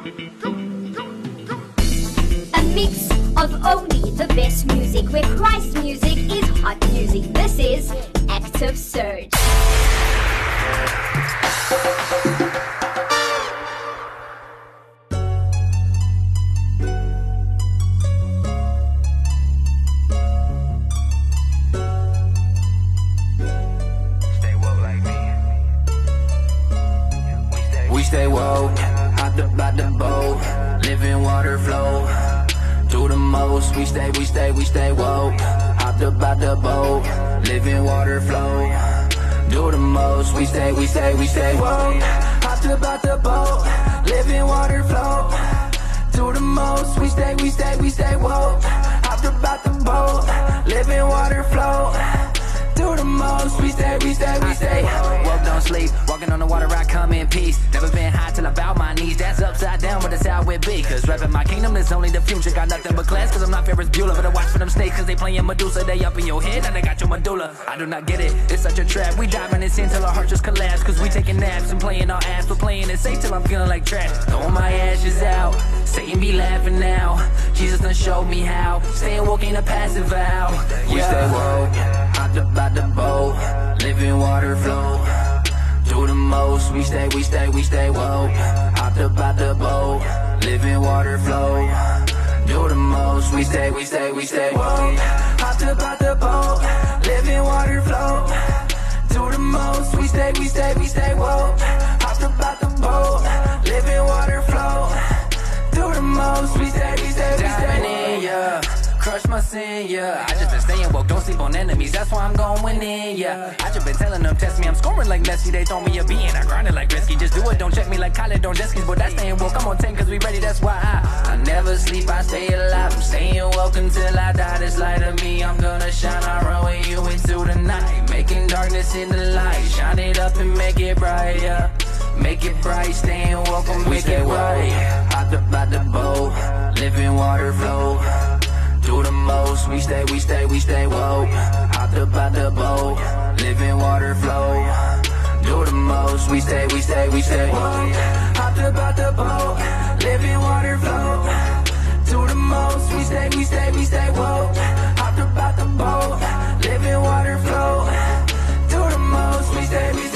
A mix of only the best music, where Christ music is hot music. This is Active Surge. Living water flow. Do the most, we stay, we stay, we stay woke. Hopped up out the boat, living water flow. Do the most, we stay, we stay, we stay woke. Hopped up out the boat, living water flow. Do the most, we stay, we stay, we stay woke. Hopped up out the boat, living water flow. Do the most, we stay, we stay, we stay. Woke, don't sleep, walking on the water, I come in peace. Never been high till I bow it be. Cause rapping my kingdom is only the future. Got nothing but class, cause I'm not Ferris Bueller. But I watch for them snakes, cause they playing Medusa. They up in your head, and they got your medulla. I do not get it, it's such a trap. We diving in sin till our hearts just collapse. Cause we taking naps and playing our ass. We're playing it safe till I'm feeling like trash. Throwing my ashes out, Satan be laughing now. Jesus done showed me how. Staying woke ain't a passive vow. We stay woke, hopped up out the boat, living water flow. Do the most, we stay, we stay, we stay woke. Hopped up out the boat, living water flow. Do the most, we stay, we stay, we stay woke. Hopped up out the boat, living water flow. Do the most, we stay, we stay, we stay woke. Hopped up out the boat, living water flow. Do the most, we stay, we stay, we stay in, yeah. Crush my sin, yeah. I just been staying woke, don't sleep on enemies, that's why I'm going in, yeah. I just been telling them, test me, I'm scoring like Messi, they throw me a bean, I grind it like risky. Just do it, don't check me like college, don't jet skis, but that's staying woke. I'm on 10 cause we ready, that's why I, I never sleep, I stay alive. I'm staying woke until I die. This light of me, I'm gonna shine, I run with you into the night. Making darkness in the light, shine it up and make it bright, yeah. Make it bright, staying woke, I'm it right. Hopped up out the boat, living water flow. Do the most, we stay, we stay, we stay woke. Hopped up out the boat, living water flow. Do the most, we stay, we stay, we stay woke. Hopped up out the boat, living water flow. Do the most, we stay, we stay, we stay woke. Hopped up out the boat, living water flow. Do the most, we stay, we stay,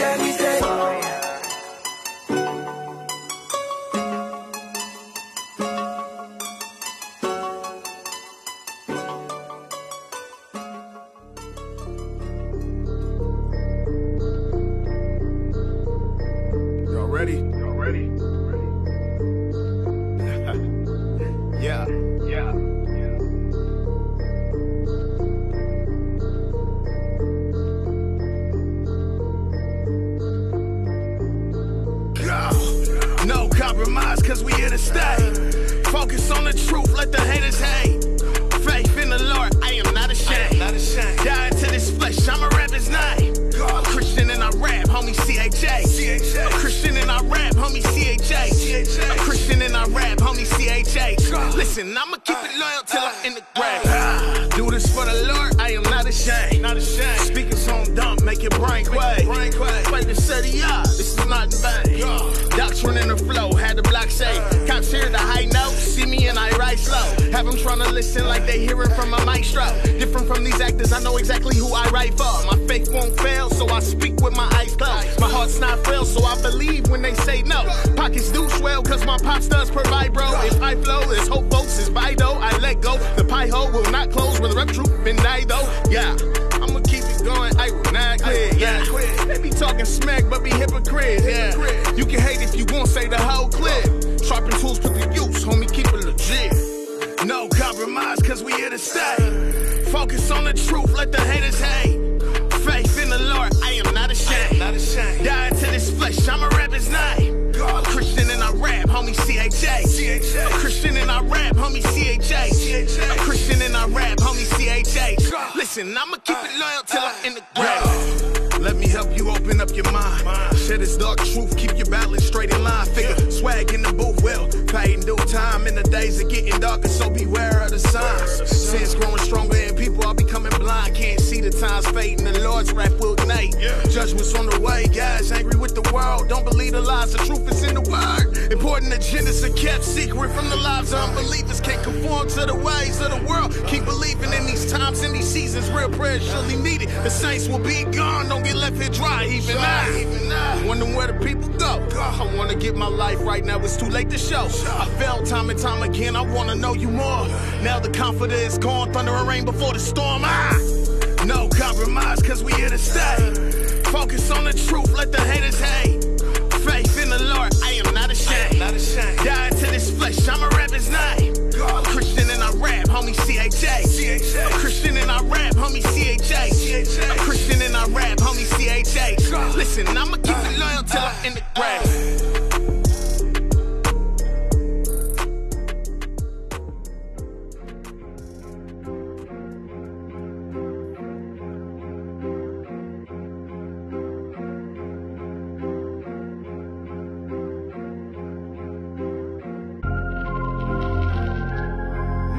listen like they hearing from a maestro. Different from these actors, I know exactly who I write for. My faith won't fail, so I speak with my eyes closed. My heart's not frail, so I believe when they say no. Pockets do swell, cause my pops does provide, bro. If I flow, it's hope, folks, it's Bido. I let go. The pie hole will not close with rep troop died though. Yeah, I'ma keep it going, I will not quit. Yeah, they be talking smack, but be hypocrites. Yeah, you can hate if you won't say the whole clip. Sharpen tools, to stay. Focus on the truth, let the haters hate. Faith in the Lord, I am not ashamed. Not ashamed. Die to this flesh, I'ma rap his name. Christian and I rap, homie CHA. Christian and I rap, homie CHA. A Christian and I rap, homie CHA. Listen, I'ma keep it loyal till I'm in the grave. Let me help you open up your mind. Share this dark truth, keep your balance straight in line. Figure swag in the booth, will pay in due time. In the days of getting darker, so beware signs. Sin's growing stronger the times fading, the Lord's wrath will ignite. Yeah. Judgment's on the way, guys. Angry with the world. Don't believe the lies, the truth is in the word. Important and agendas are kept secret from the lives of unbelievers. Can't conform to the ways of the world. Keep believing in these times, in these seasons. Real prayer is surely needed. The saints will be gone. Don't get left here dry. Even I. Wondering where the people go. I wanna get my life right now. It's too late to show. I fell time and time again. I wanna know you more. Now the confidence is gone. Thunder and rain before the storm. Ah, no compromise, cause we here to stay. Focus on the truth. Let the haters hate faith in the Lord, I am not ashamed. Not ashamed. Die to this flesh, I'ma rap his name. A Christian and I rap, homie CHA. Christian and I rap, homie CHA. Christian and I rap, homie CHA. Listen, I'ma keep it loyal till I'm in the grave.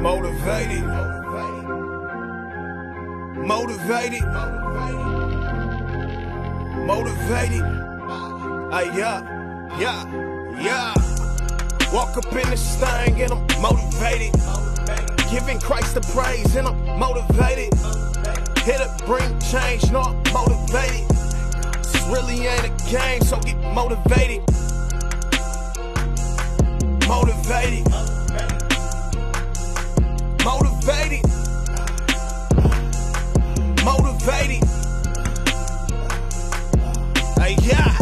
Motivated. Motivated. Motivated. Ah, yeah, yeah, yeah. Walk up in this thing and I'm motivated. Giving Christ the praise and I'm motivated. Hit up, bring change, no, I'm motivated. This really ain't a game, so get motivated. Motivated. Motivated. Motivated. Hey, yeah.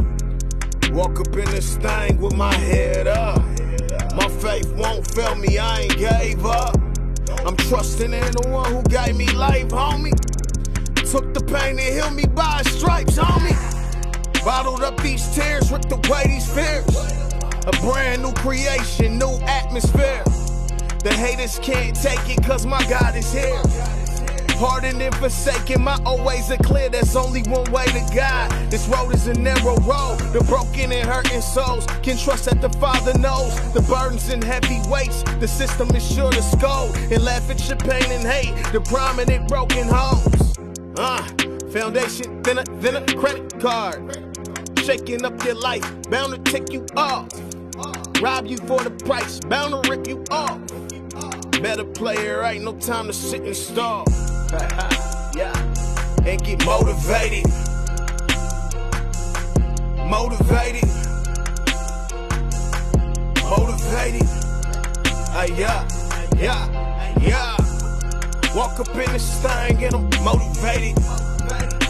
Walk up in this thing with my head up. My faith won't fail me, I ain't gave up. I'm trusting in the one who gave me life, homie. Took the pain to heal me by stripes, homie. Bottled up these tears, ripped away these fears. A brand new creation, new atmosphere. The haters can't take it cause my God is here. Pardon and forsaken, my old ways are clear. There's only one way to God. This road is a narrow road. The broken and hurting souls can trust that the Father knows the burdens and heavy weights. The system is sure to scold and laugh at your pain and hate. The prominent broken homes. Uh, foundation a than a credit card. Shaking up your life, bound to take you off. Rob you for the price, bound to rip you off. Better player, ain't no time to sit and stall. yeah, and get motivated. Motivated. Motivated. Uh, yeah, yeah, yeah. Walk up in this thing and I'm motivated.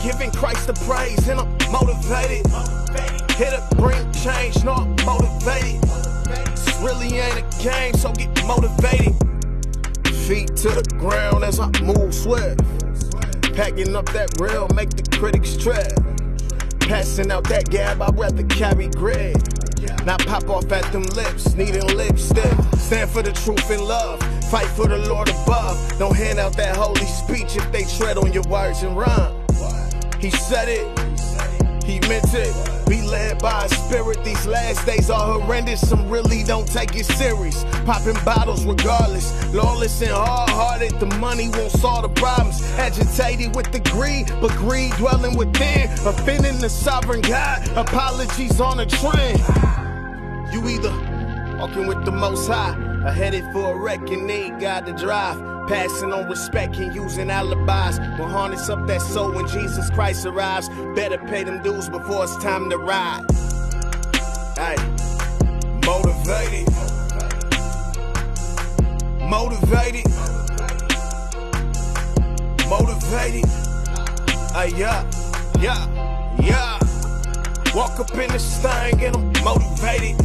Giving Christ the praise and I'm motivated. Hit up, bring change, no, I'm motivated. This really ain't a game, so get motivated. Feet to the ground as I move swift. Packing up that rail, make the critics tread. Passing out that gab, I'd rather carry grit. Not pop off at them lips, needing lipstick. Stand for the truth and love, fight for the Lord above. Don't hand out that holy speech if they tread on your words and rhyme. He said it, he meant it. Be led by a spirit. These last days are horrendous. Some really don't take it serious. Popping bottles regardless. Lawless and hard hearted. The money won't solve the problems. Agitated with the greed, but greed dwelling within. Offending the sovereign God. Apologies on a trend. You either walking with the most high or headed for a need God to drive. Passing on respect and using alibis. Will harness up that soul when Jesus Christ arrives. Better pay them dues before it's time to ride. Hey, motivated. Motivated. Motivated. Hey, yeah, yeah, yeah. Walk up in this thing and I'm motivated.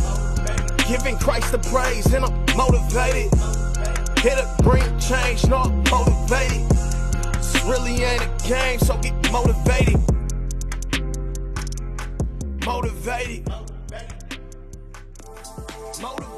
Giving Christ the praise and I'm motivated. Hit a bring change, not motivated. This really ain't a game, so get motivated. Motivated. Motivated.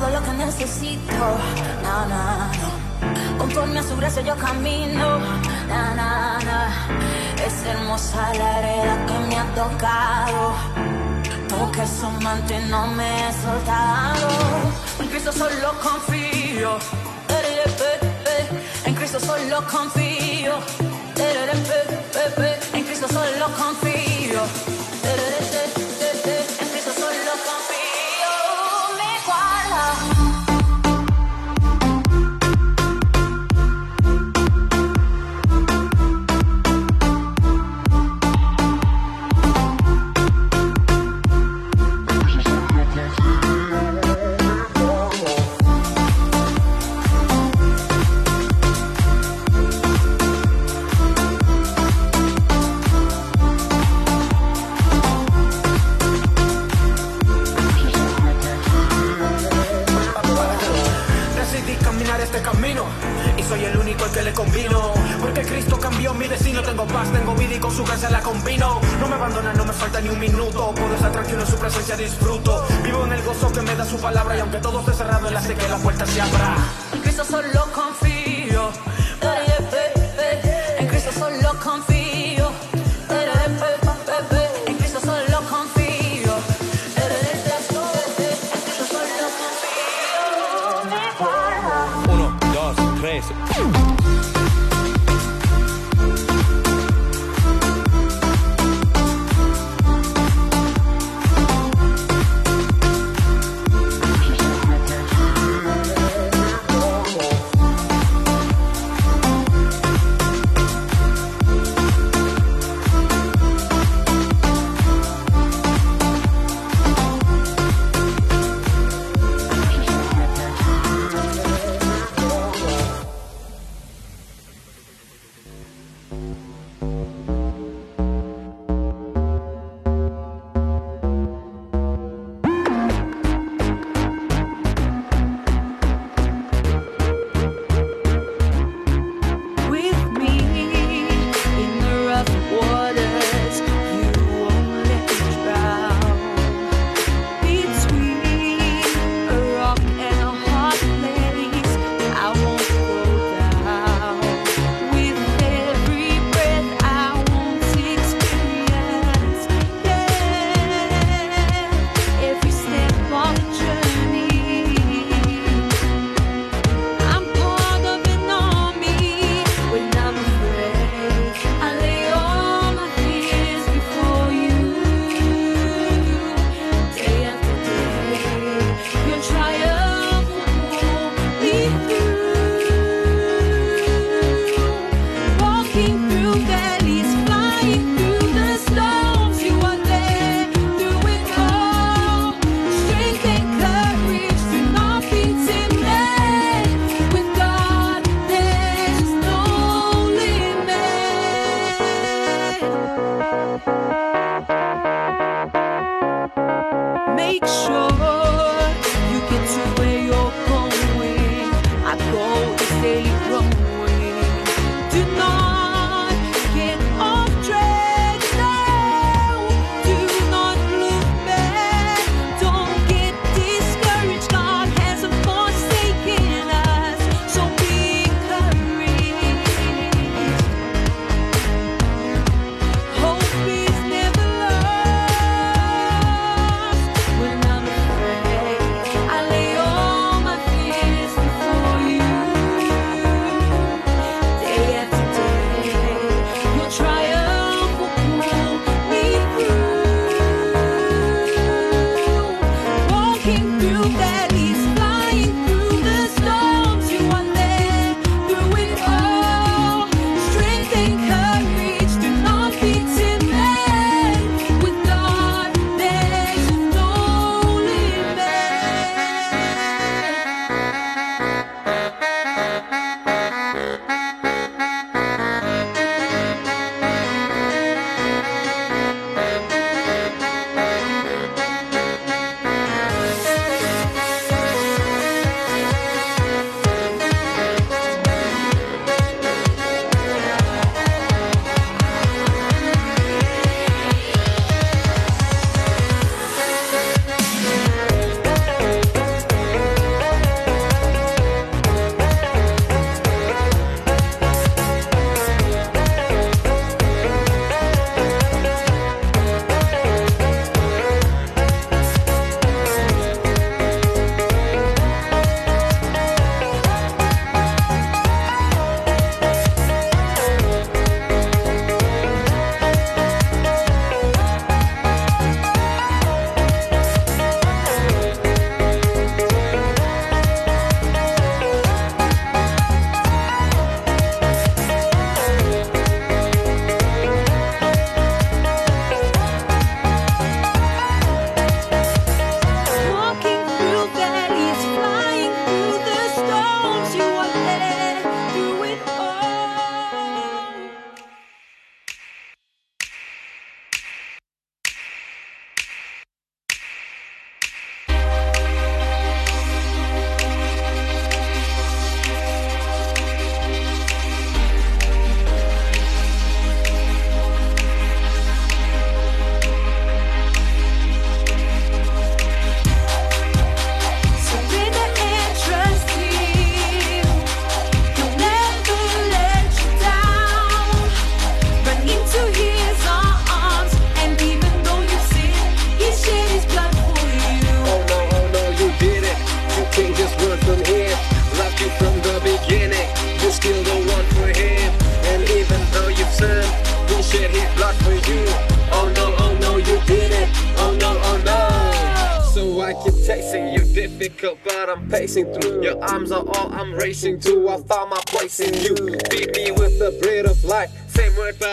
todo lo que necesito. Na, na, na. Conforme a su gracia yo camino. Na, na, na. Es hermosa la hereda que me ha tocado. Porque su manto no me he soltado. En Cristo solo confío. En Cristo solo confío. En Cristo solo confío. este camino y soy el único al que le combino. Porque Cristo cambió mi destino, tengo paz, tengo vida y con su gracia la combino. No me abandona, no me falta ni un minuto, puedo estar tranquilo en su presencia, disfruto. Vivo en el gozo que me da su palabra y aunque todo esté cerrado, él hace que la puerta se abra. Cristo solo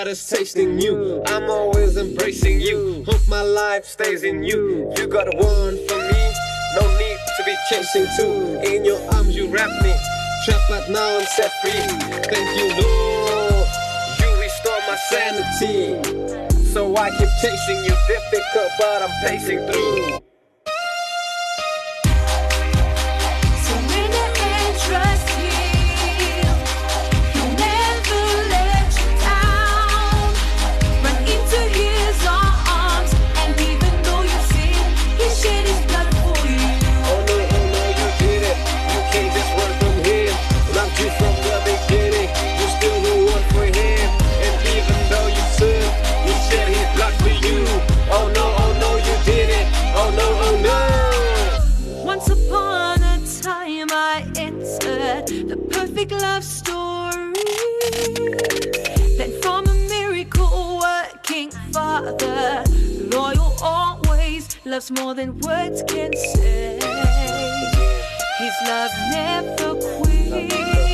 It's tasting you. I'm always embracing you. Hope my life stays in you. You got one for me. No need to be chasing two. In your arms, you wrap me. Trapped, but now I'm set free. Thank you, Lord. You restore my sanity. So I keep chasing you. Difficult, but I'm pacing through. Loves more than words can say. His love never quits.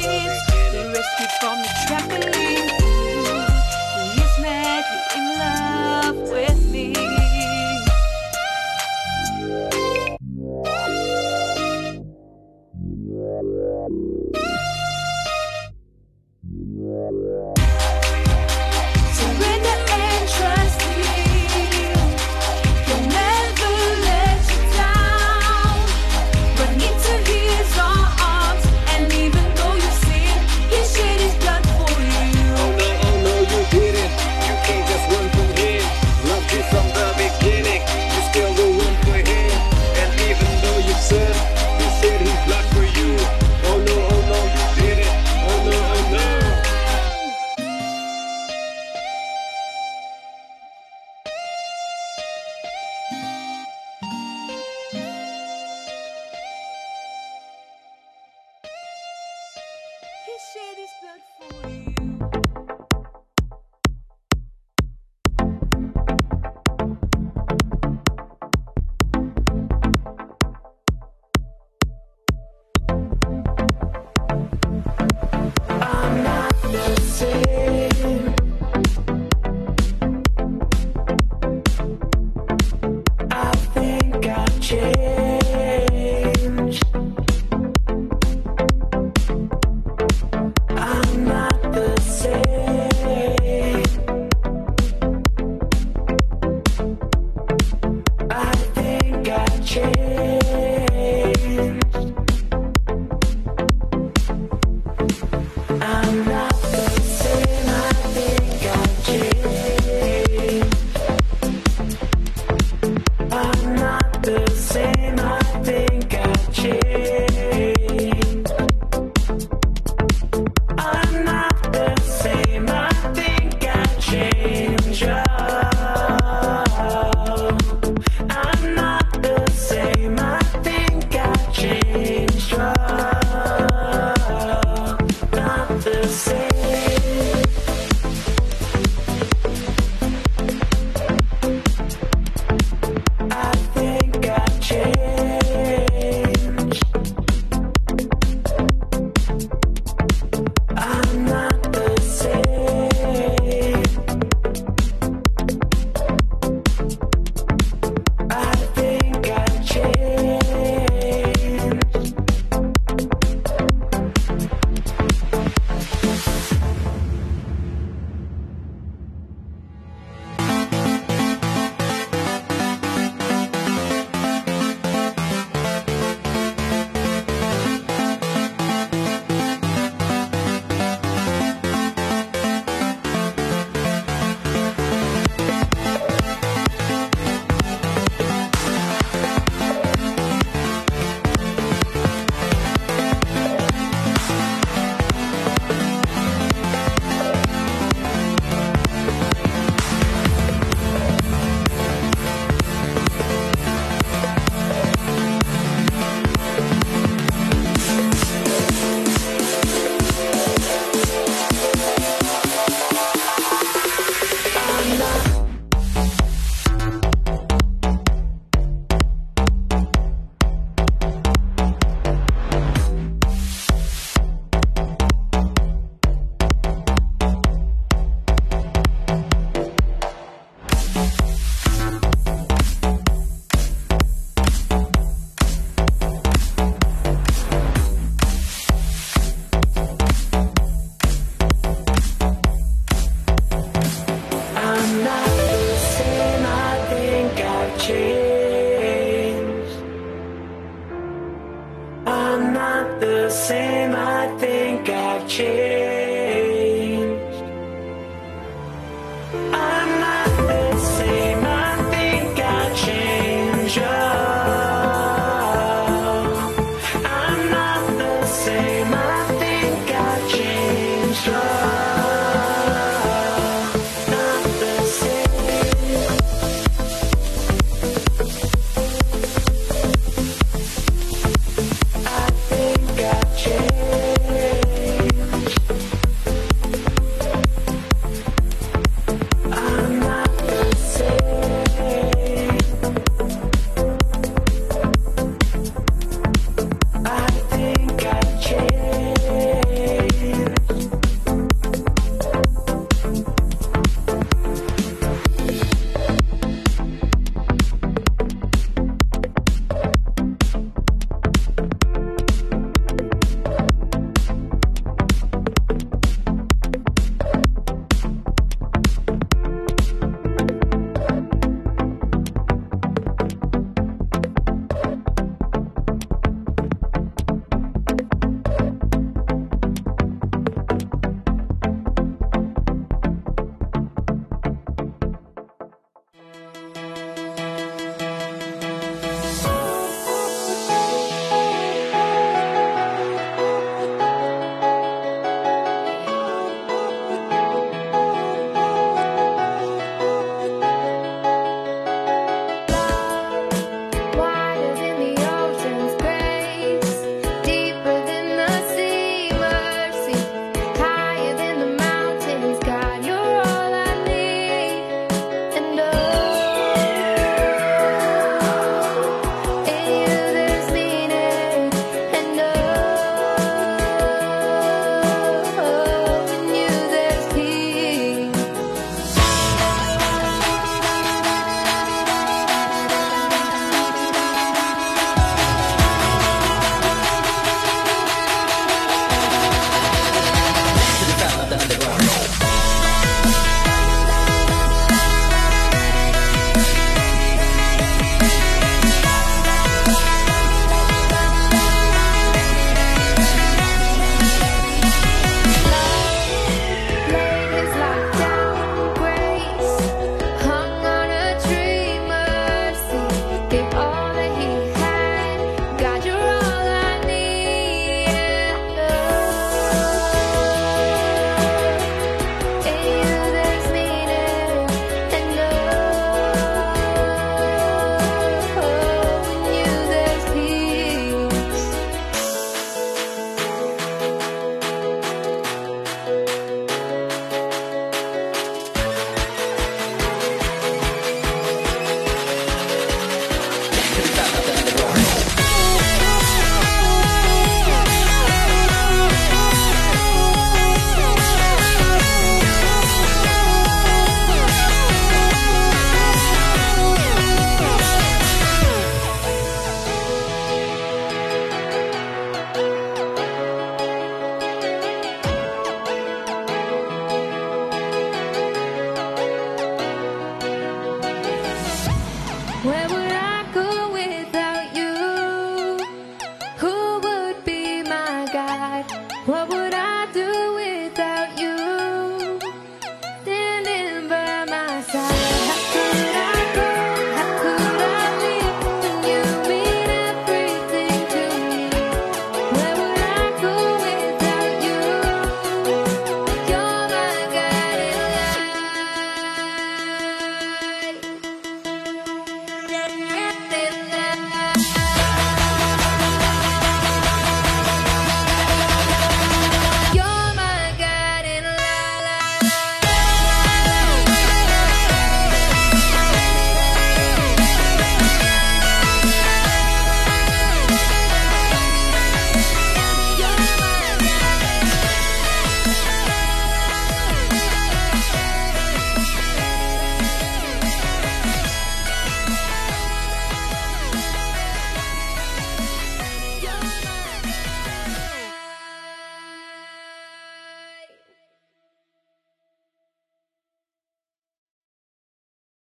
holy.